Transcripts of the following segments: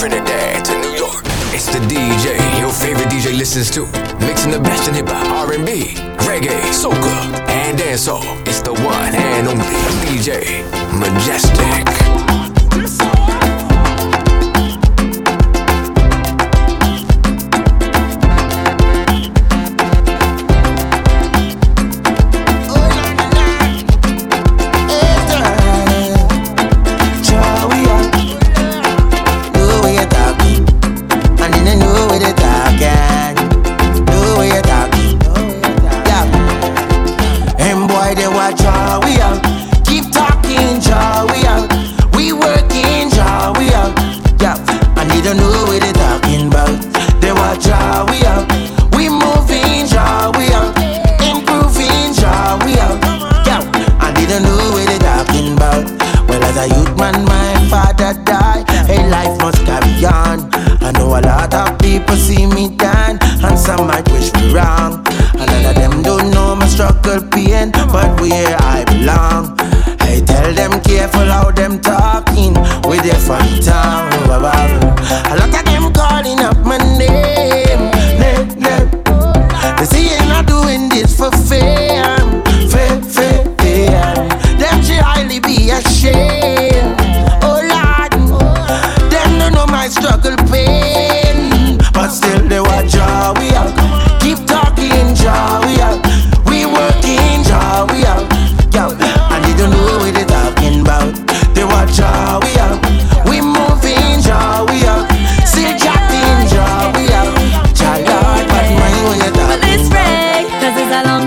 Trinidad to New York. It's the DJ your favorite DJ listens to. Mixing the best in hip hop, R&B, reggae, soca, and dancehall. It's the one and only DJ Mejustik.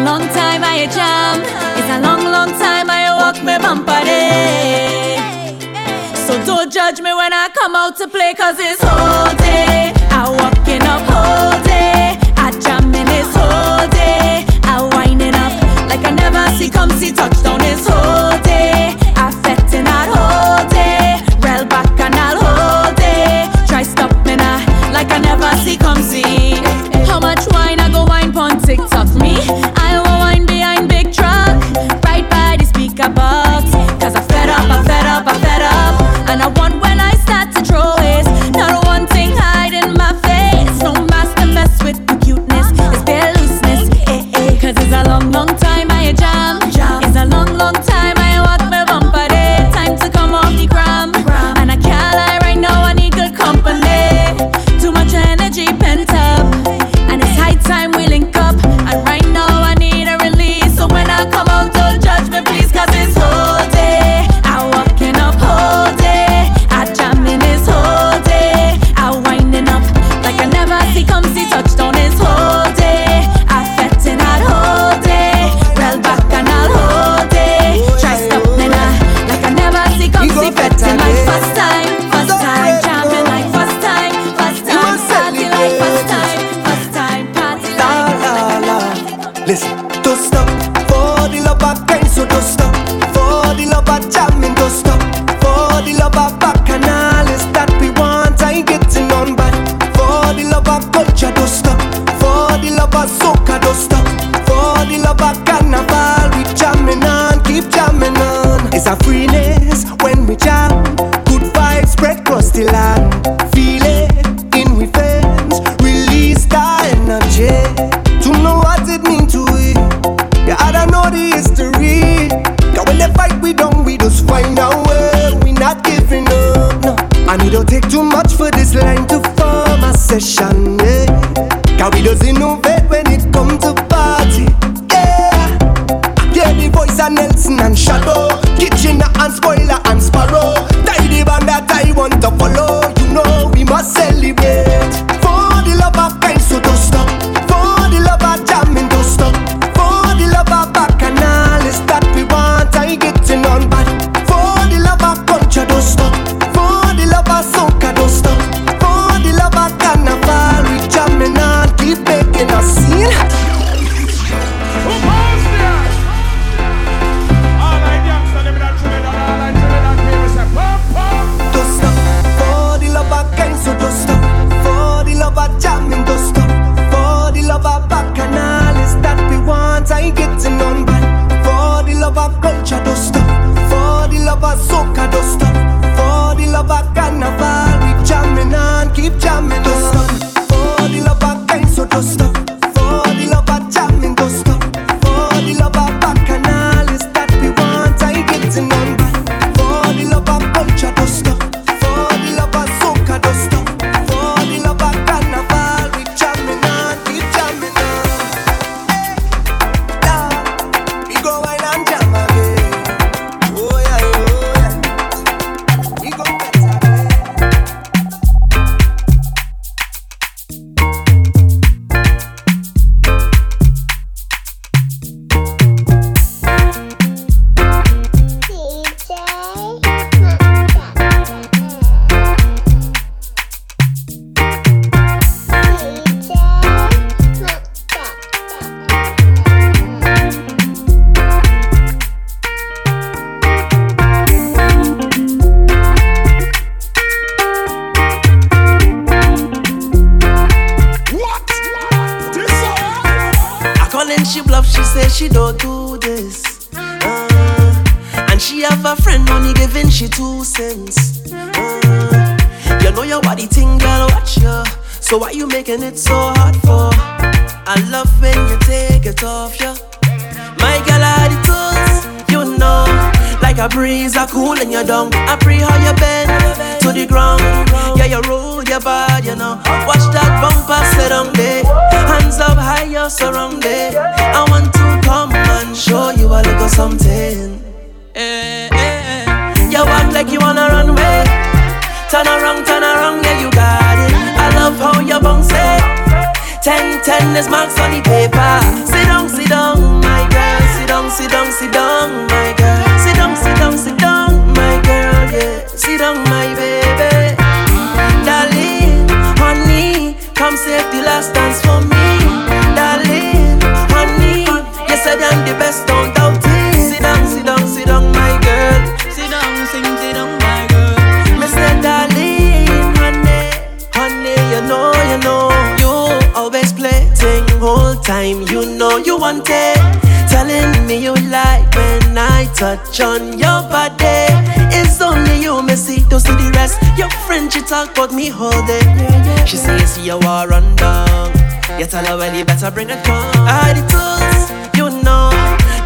long time I jam. It's a long, long time I walk my bumper day. So don't judge me when I come out to play, cause it's whole day. I walking up whole day. I jamming this whole day. I winding up like I never see come see touchdown this whole day. yeah. To know what it means to it. Yeah, I don't know the history. Cause when they fight, we don't, we just find our way. We're not giving up, no. I need to take too much. And it so Just man solid touch on your body. It's only you, me see, don't see the rest. Your friend, she talk about me all day. She say, you see, you are run down. You tell her, well, you better bring it on. I the tools, you know.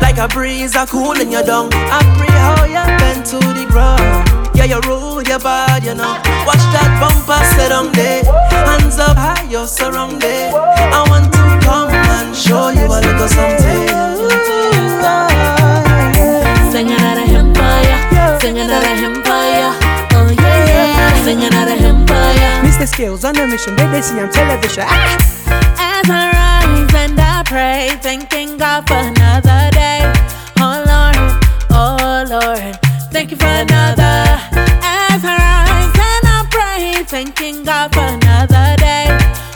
Like a breeze, I cool in your down. I pray how you bend to the ground. Yeah, you roll your body, you know. Watch that bumper sit on there. Hands up high, you're surrounded. skills on a mission they, they see on television. Ah! As I rise and I pray, thanking God for another day. Oh Lord, oh Lord, thank you for another. As I rise and I pray, thanking God for another day.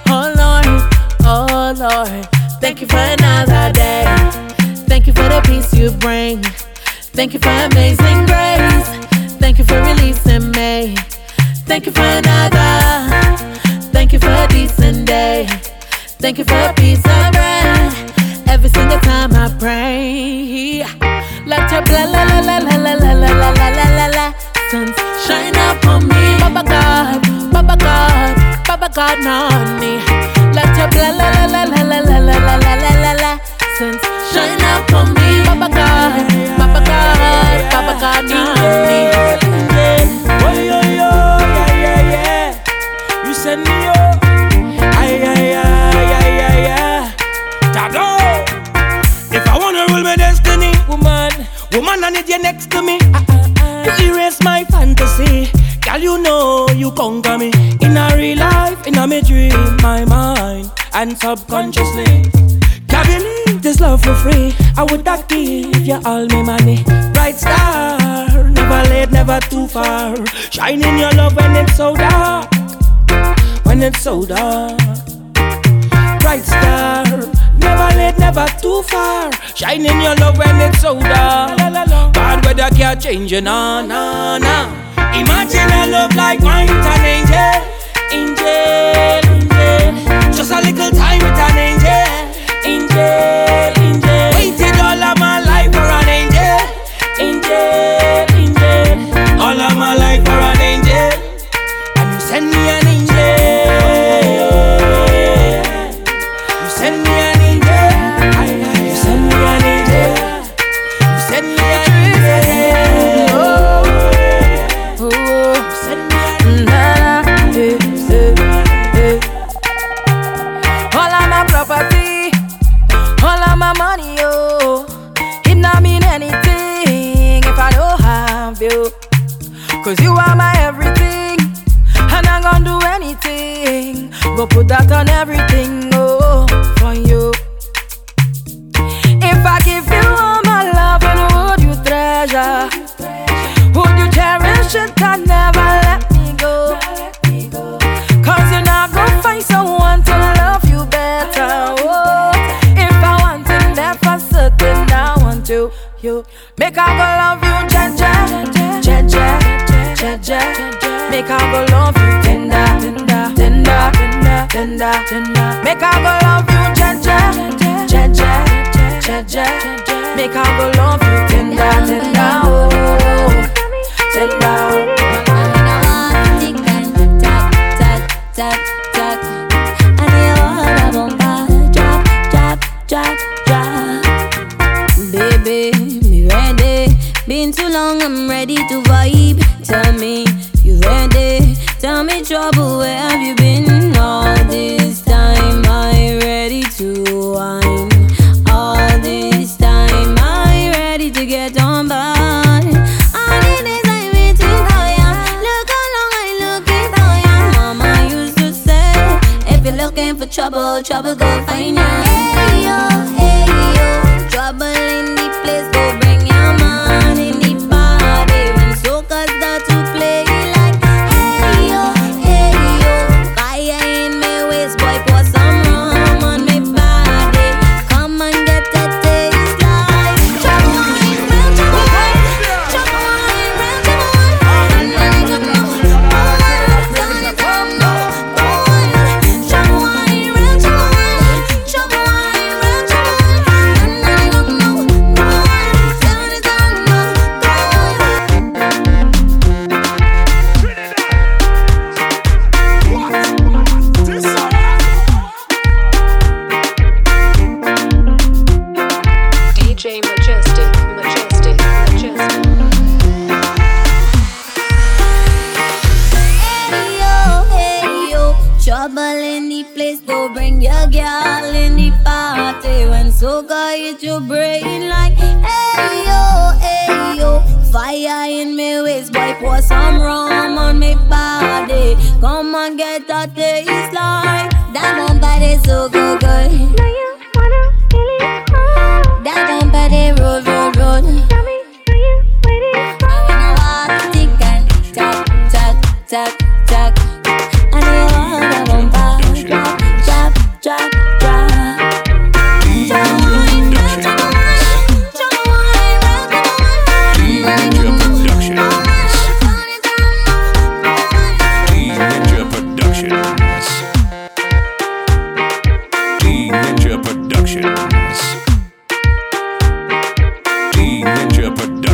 Oh Lord, oh Lord, thank you for another day. Thank you for the peace you bring. Thank you for amazing grace. Thank you for releasing me. Thank you for God, no, soda. Bright star, never late, never too far. Shining your love when it's so dark. Bad weather can't change, you, nah, nah, nah. Imagine a love like mine. go put that on trouble, go find ya.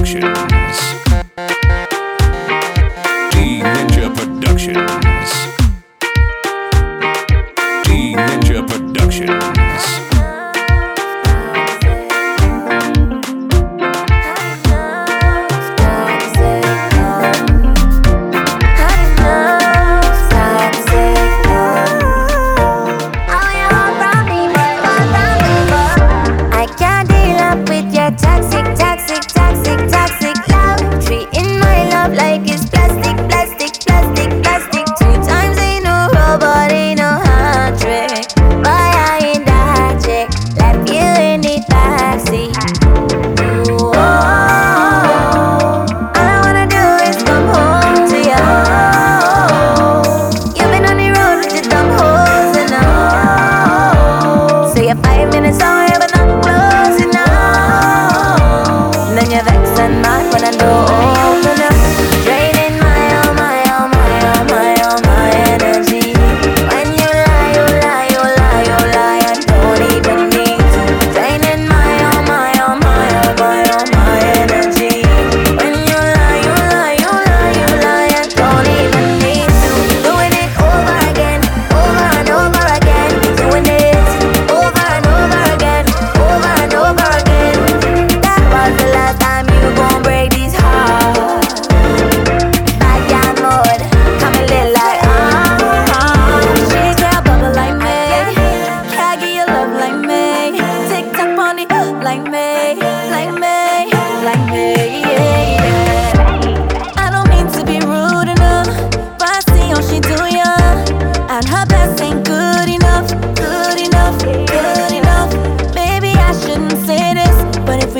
Ninja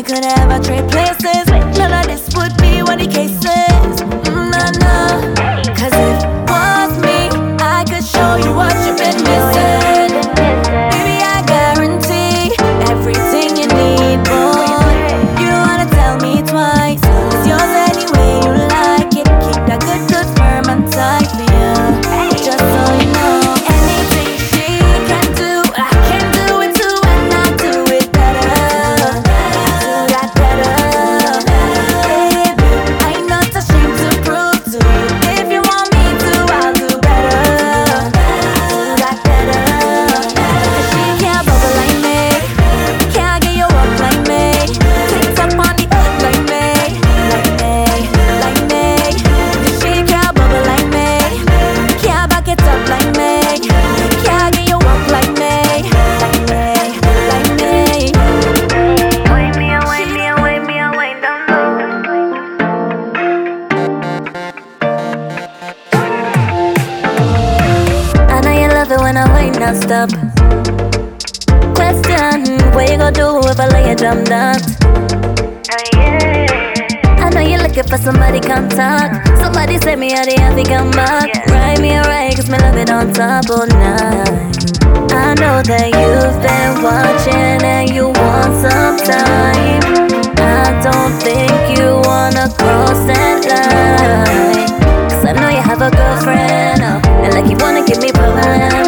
could ever trade places. None of this would be what the cases. I'm not. Oh, I know you're looking for somebody, come talk. Somebody send me out the healthy, come back. Ride me a cause me love it on top all night. I know that you've been watching and you want some time. I don't think you wanna cross that line. Cause I know you have a girlfriend, oh, and like you wanna give me problems.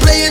play it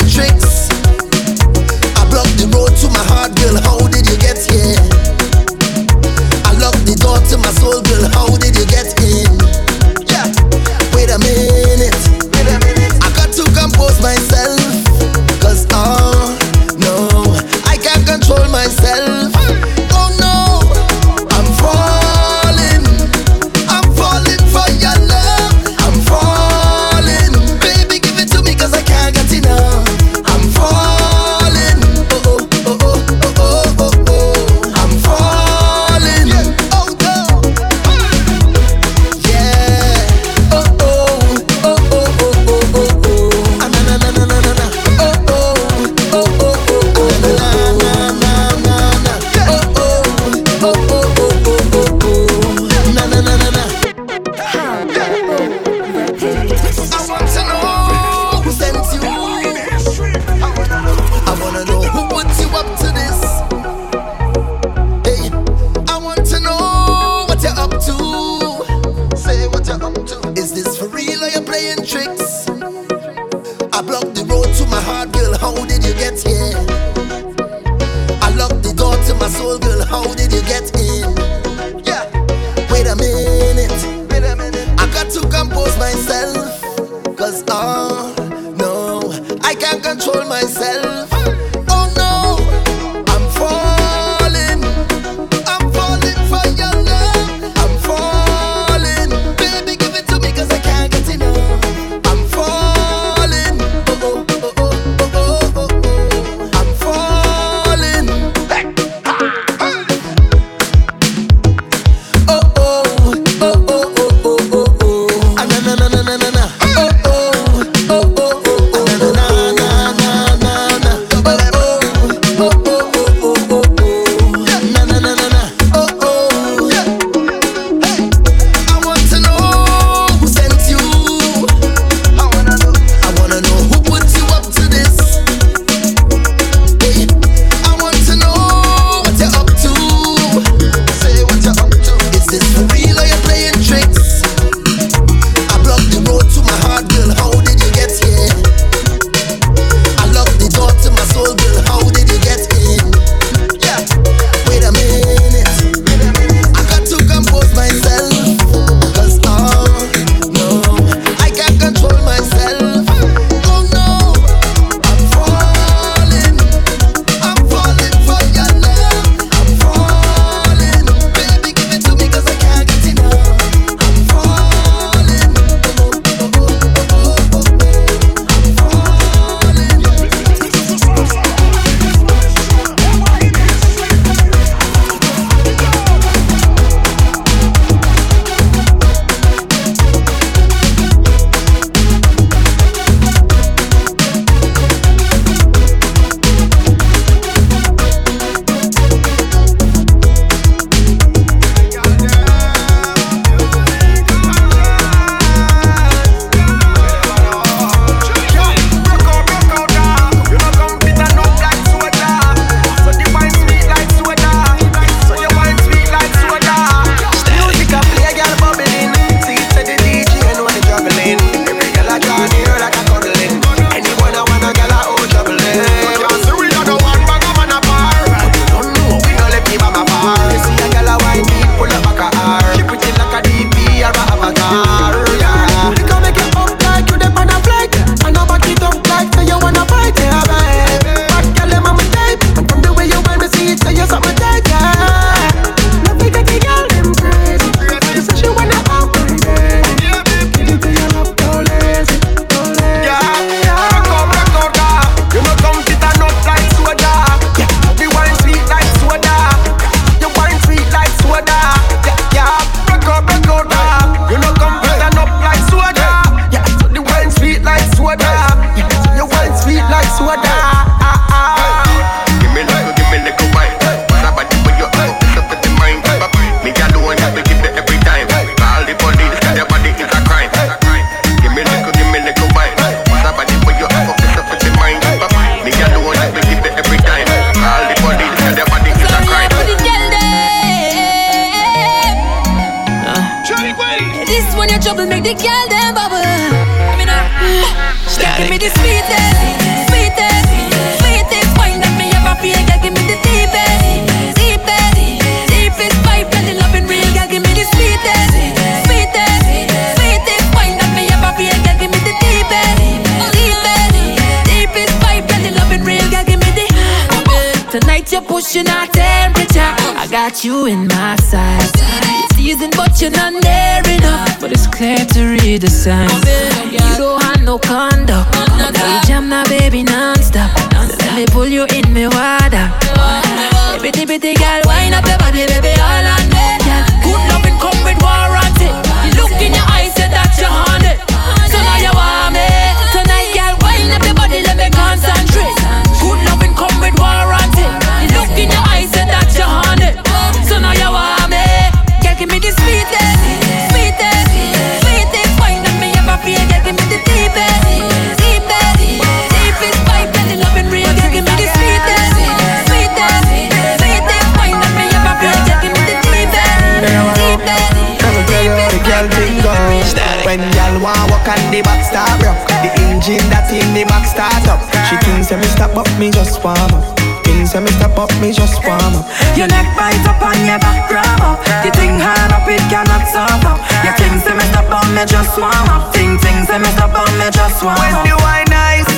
the back start rock. The engine that in the back start up. She thinks that me stop up, me just warm up. Things that me stop up, me just warm up. Your neck bite up and your back grab up. The thing hard up, it cannot stop up. Your things say me stop up, me just warm up. Thing things say me stop up, me just warm up When the wine nice,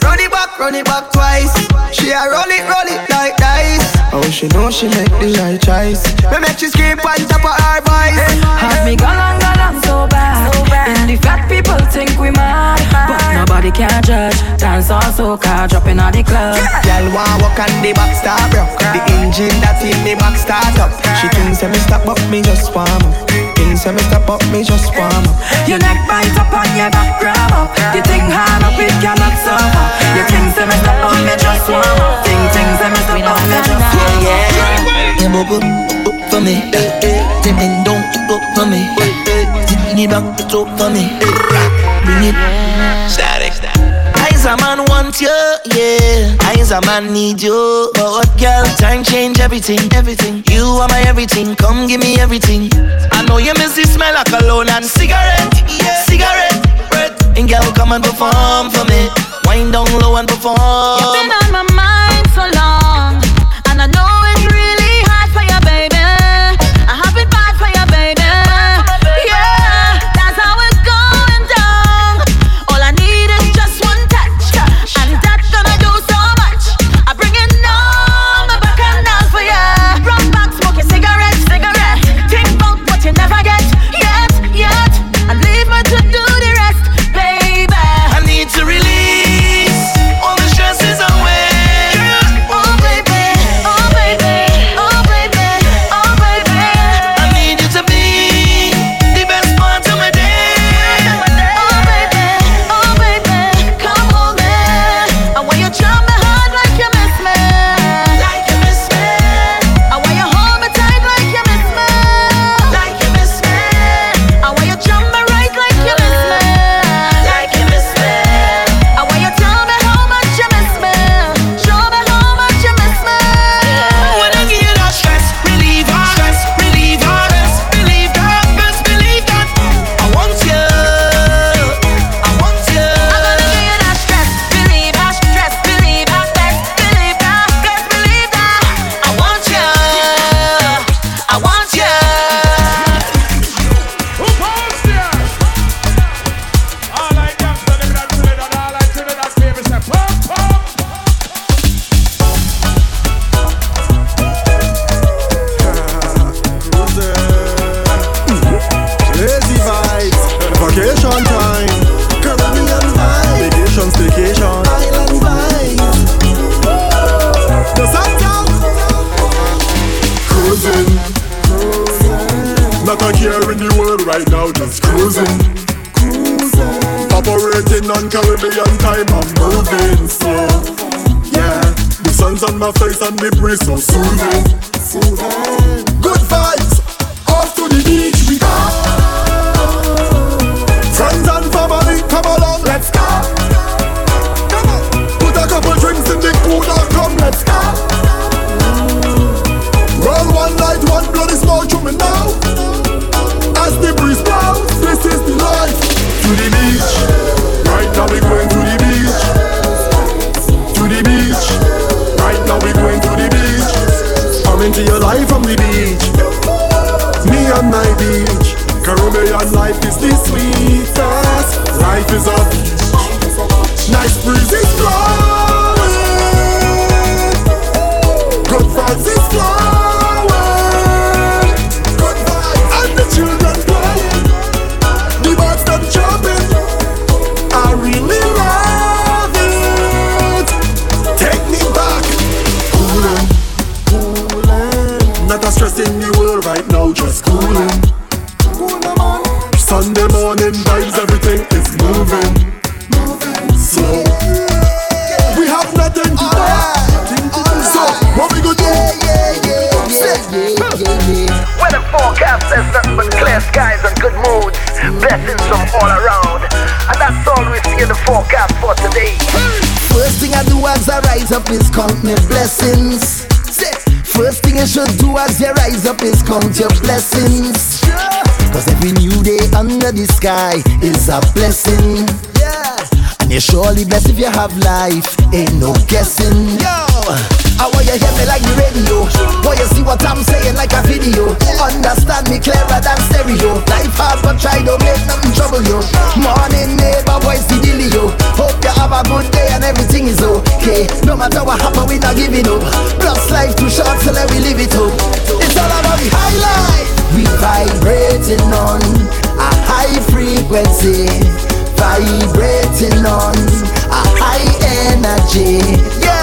run it back, run it back twice. She a roll it, roll it like dice. Oh, she know she make the right choice. Me make she scream on top of her voice. Have me gone on, gone on so bad. And the fat people think we mad. But nobody can judge. Dance all soca, dropping on the club. Girl want walk on the back start rock. The engine that in the back start up. She thinks that me stop up, me just warm up. Thinks that me stop up, me just warm up. Your neck bite up and your back grab up. The thing hard up, it cannot stop up. Your things say me stop up, me just warm up. Thing things say me stop up, me just warm up. Yeah, move up, for me. Then bend down, up for me. Sit it back, it up for me. Bring it. Static. As a man want you, yeah. As a man need you. But what girl, time change everything, everything. You are my everything, come give me everything. I know you miss the smell of cologne and cigarette, yeah. cigarette. And girl, come and perform for me. Wind down low and perform. You've been on my mind into your life from the beach. Me and my beach. Caribbean life is the sweetest. Life is a beach. Nice breeze is blowing. Blessings. Cause every new day under the sky is a blessing. And you're surely blessed if you have life. Ain't no guessing. I want you hear me like the radio. Want you see what I'm saying like a video. Understand me clearer than stereo. Life hard but try don't make nothing trouble you. Morning neighbor voice the dealio. Hope you have a good day and everything is okay. No matter what happen, we not giving up. Plus life too short, so let we live it up. It's all about the high life. We vibrating on a high frequency vibrating on a high energy. Yeah,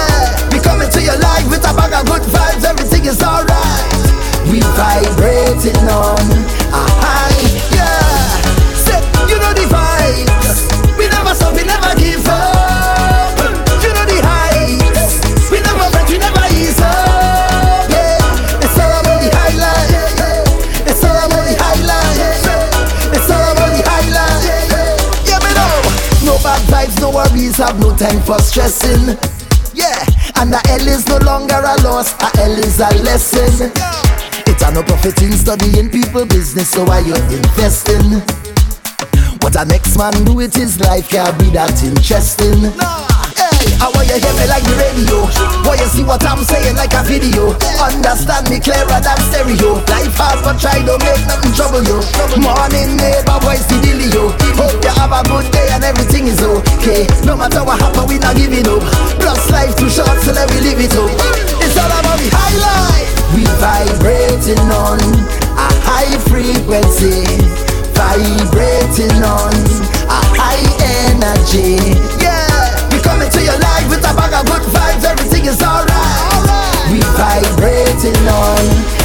lesson. It's a no profit in studying people business, so why you investing? What a next man do with his life can't be that interesting. Hey, I want you hear me like the radio. Want you see what I'm saying like a video. Understand me clearer than stereo. Life hard but try don't make nothing trouble you. Morning neighbor voice the dealio. Hope you have a good day and everything is okay. No matter what happen, we not giving up. Plus life too short, so let me live it up. It's all about the high life. We vibrating on a high frequency vibrating on a high energy. Yeah, we coming to your life with a bag of good vibes. Everything is alright. We vibrating on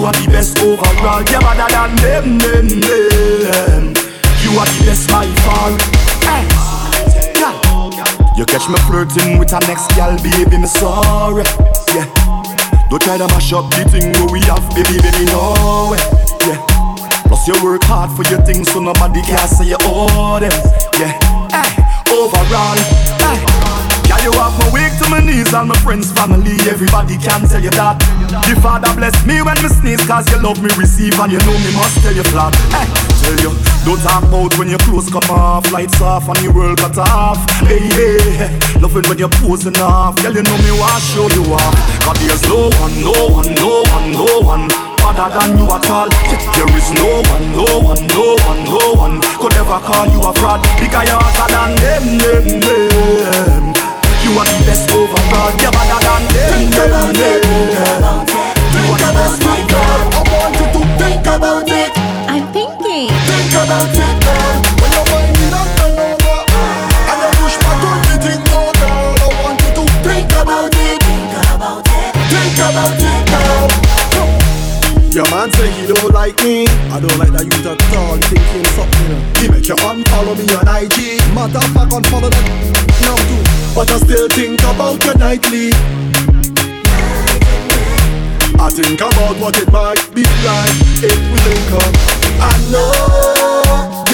You are the best overall You're better than them, them, them You are the best by far Hey, yeah you catch me flirting with a next gal, baby, me sorry. Yeah. Don't try to mash up the thing where we have, baby, baby, no. Yeah. Plus you work hard for your things, so nobody can say you owe them. Yeah. Hey, overall, hey. Yeah, you have my weak to my knees, all my friends, family, everybody can tell you that. The Father bless me when me sneeze, cause you love me receive, and you know me must tell you flat. Hey, tell you, don't talk about when your clothes come off, lights off, and your world cut off. Hey, hey, loving when you're posing off, girl, you know me want show you off. Cause there's no one, no one, no one, no one other than you at all. There is no one, no one, no one, no one could ever call you a fraud because you're hotter than them, them, them. You are the best overall. You're better than them, them, them. You are the best, my girl. I want you to think about it. I'm thinking. Think about it, Your man say he don't like me. I don't like that you at all. Thinking something. He make you unfollow me on IG. Matter of fact, unfollow them now too. But I still think about you nightly. I think about what it might be like if we link up. I know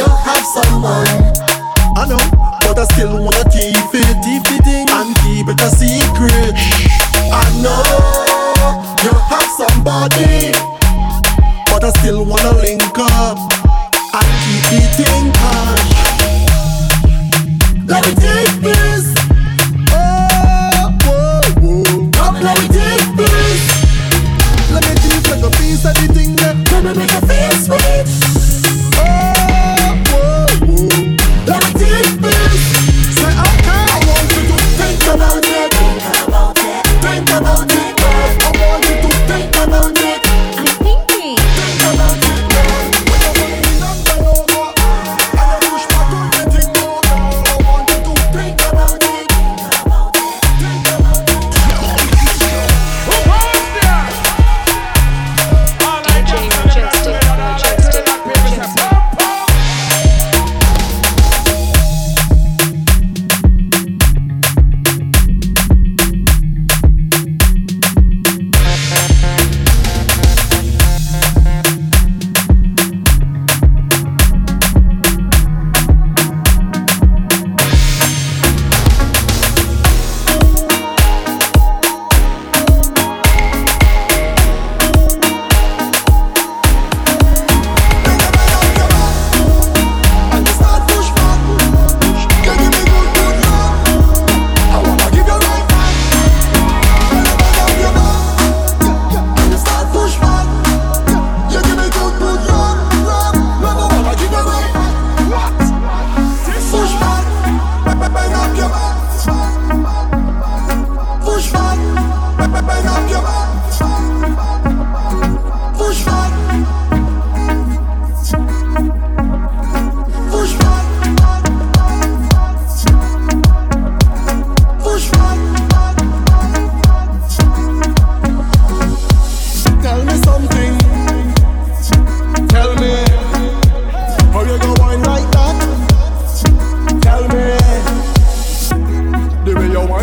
you have someone. I know, but I still wanna keep it, keep it in, and keep it a secret. I know you have somebody, but I still wanna link up and keep in touch. Let me take this.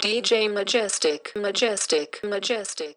DJ Majestic, Majestic, Majestic.